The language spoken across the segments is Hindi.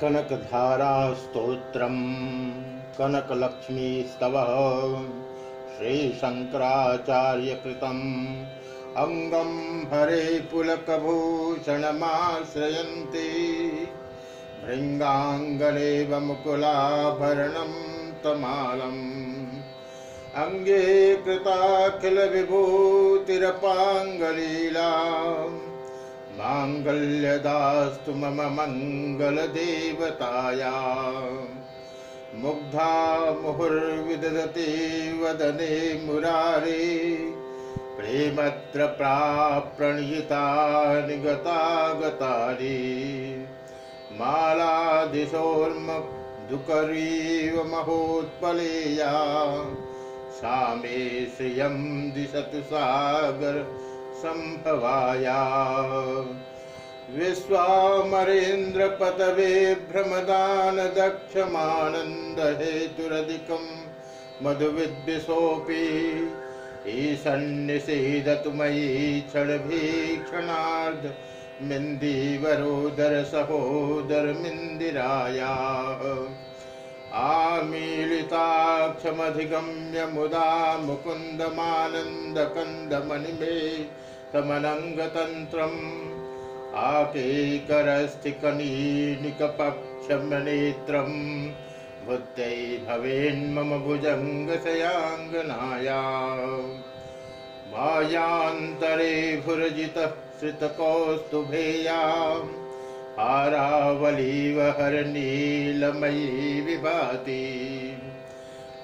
कनकधारास्तोत्रम्। कनकलक्ष्मीस्तवः श्रीशङ्कराचार्यकृतम्। अङ्गं हरे पुलकभूषणमाश्रयन्ति। भृङ्गाङ्गनेव मुकुलाभरणं तमालम्। अङ्गे कृताखिलविभूतिरपाङ्गलीला माङ्गल्यदास्तु मम मङ्गलदेवताया मुग्धा मुहुर्विदधति वदने मुरारे। प्रेमत्र प्राप्रणयिता निगता गतानि मालादिशोर्मधुकरीव महोत्पलेया। सा मे श्रियं दिशतु सागर सम्भवाया। विश्वामरेन्द्रपतवे भ्रमदानदक्षमानन्दहेतुरधिकं मधुविद्विषोऽपि ईशन्निषेदतु मयि क्षणभीक्षणार्ध मिन्दीवरोदर सहोदरमिन्दिरायाः आमीलिताक्षमधिगम्य मुदा मुकुन्दमानन्दकन्दमणिमे समनङ्गतन्त्रम् आकेकरस्थिकनीनिकपक्षमनेत्रम् बुद्धै भवेन्मम भुजङ्गशयाङ्गनाया। मायान्तरे भुरजितः श्रितकौस्तुभेयाम् हारावलीव हरनीलमयी विभाति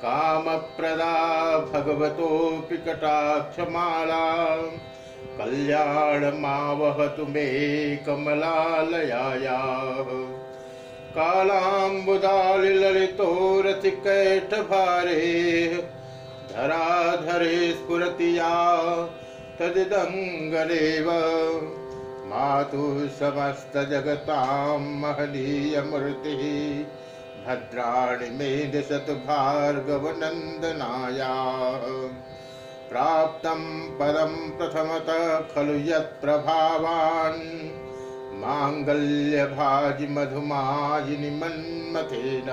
कामप्रदा भगवतोऽपि कटाक्षमाला। कल्याणमावहतु मे कमलालयायाः कालाम्बुदालिललितोरतिकैष्ठभारे धराधरे स्फुरति या तदिदङ्गलेव। मातुः समस्तजगतां महनीयमूर्तिः भद्राणि मे दिशतु भार्गवनन्दनाया। प्राप्तं पदं प्रथमतः खलु यत्प्रभावान् माङ्गल्यभाजि मधुमायिनि मन्मथेन।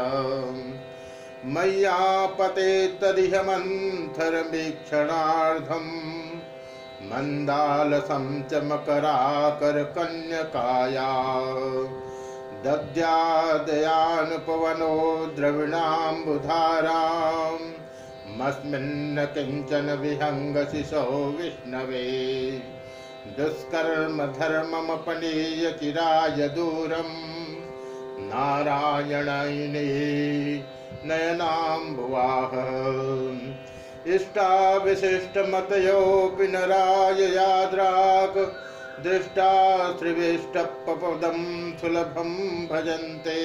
मय्यापते तदिहमन्थरमीक्षणार्धम् मन्दालसं च मकराकरकन्यकाया दद्यादयानुपवनो द्रविणाम्बुधाराम्। मस्मिन्न किंचन विहङ्गशिशो विष्णवे। दुष्कर्म धर्ममपनीय चिराय दूरम् नारायणैने नयनाम्बुवाह इष्टाविशिष्टमतयोऽपि नराययाद्राक्। दृष्टा त्रिविष्टपदं सुलभं भजन्ते।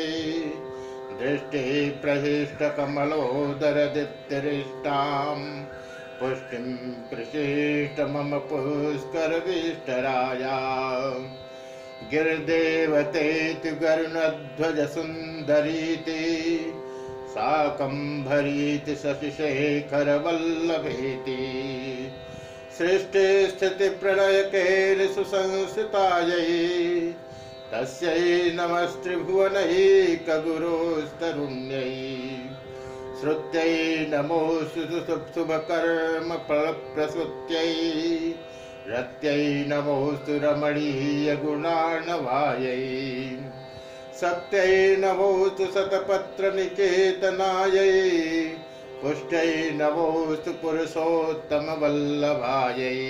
दृष्टे प्रहिष्टकमलोदरदित्यरिष्टां पुष्टिं कृषिष्ट मम पुष्करविष्टराया गिर्देवतेति गरुणध्वजसुन्दरीति साकम्भरीति शशिशेखरवल्लभेति। सृष्टि तस्यै नमस्त्रिभुवनैकगुरोस्तरुण्यै श्रुत्यै नमोऽस्तु शुभकर्मफलप्रसूत्यै रत्यै नमोऽस्तु रमणीयगुणार्णवायै सत्यै नमोऽस्तु शतपत्रनिकेतनायै पुष्ट्यै नमोऽस्तु पुरुषोत्तमवल्लभायै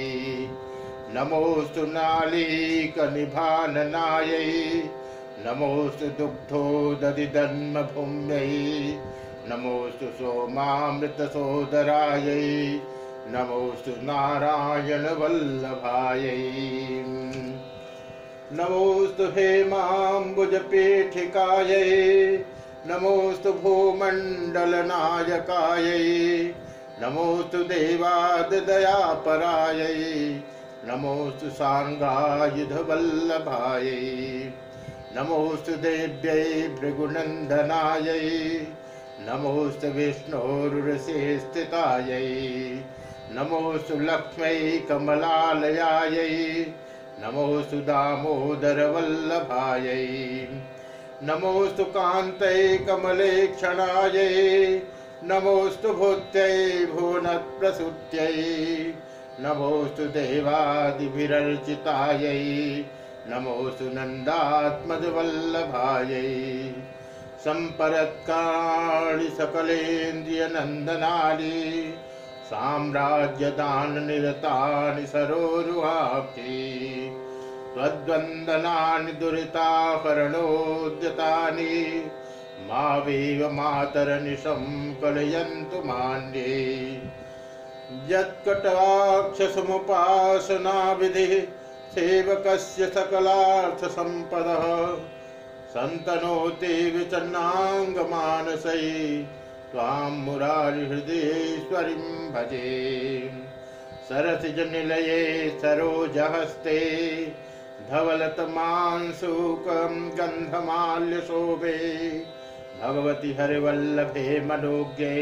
नमोऽस्तु नालीकनिभाननायै नमोऽस्तु दुग्धोदधिधन्मभूम्यै नमोऽस्तु सोमामृतसोदरायै नमोऽस्तु नारायणवल्लभायै। नमोऽस्तु हेमाम्बुजपीठिकायै नमोऽस्तु भूमण्डलनायकायै नमोऽस्तु देवाददयापरायै नमोऽस्तु साङ्गायुधवल्लभायै, नमोऽस्तु देव्यै भृगुनन्दनायै, नमोऽस्तु विष्णोरुरसे स्थितायै नमोऽस्तु लक्ष्मै कमलालयायै, नमोऽस्तु दामोदरवल्लभायै नमोस्तु कान्तै कमले क्षणायै नमोस्तु भूत्यै भुवनप्रसूत्यै नमोस्तु देवादिभिरर्चितायै नमोस्तु नन्दात्मजवल्लभायै। सम्परत्काणि सकलेन्द्रियनन्दनानि साम्राज्यदाननिरतानि सरोरुहाब्धि त्वद्वन्दनानि दुरिताहरणोद्यतानि मावेव मातरनिशं कलयन्तु मान्ये। यत्कटाक्षसमुपासनाविधिः सेवकस्य सकलार्थसम्पदः। सन्तनोति विचन्नाङ्गमानसै त्वां मुरारिहृदयेश्वरीं भजे। सरसिजनिलये सरोजहस्ते धवलतमांसुकं गन्धमाल्यशोभे। भगवति हरिवल्लभे मनोज्ञे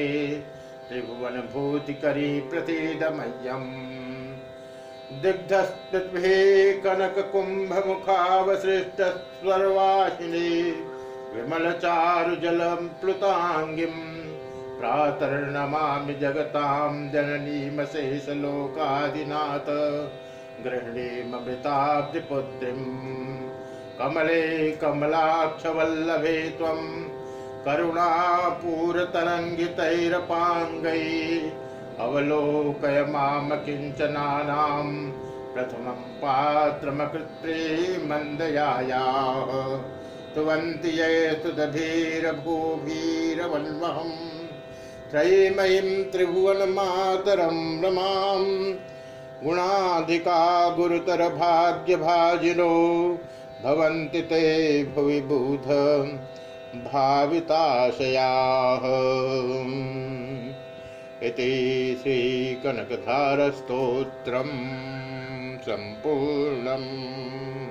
त्रिभुवनभूतिकरी प्रसीदमह्यम् दिग्धस्तुभे कनककुम्भमुखावसृष्टस्वर्वाहिनी विमलचारुजलं प्लुताङ्गिम्। प्रातर्नमामि जगतां जननीमशेषलोकादिनाथ गृह्णीमृताब्धिपुत्रीम् कमले कमलाक्षवल्लभे त्वं करुणापूरतरङ्गितैरपाङ्गैः अवलोकय माम किञ्चनानां प्रथमं पात्रमकृत्रे मन्दयायाः तुवन्ति ये सुदधीरभूभीरवन्महम् त्रयीमयीं त्रिभुवनमातरं रमाम् गुणाधिका गुरुतरभाग्यभाजिनो भवन्ति ते भुवि बुध भाविताशयाः। इति श्रीकनकधारस्तोत्रम् सम्पूर्णम्।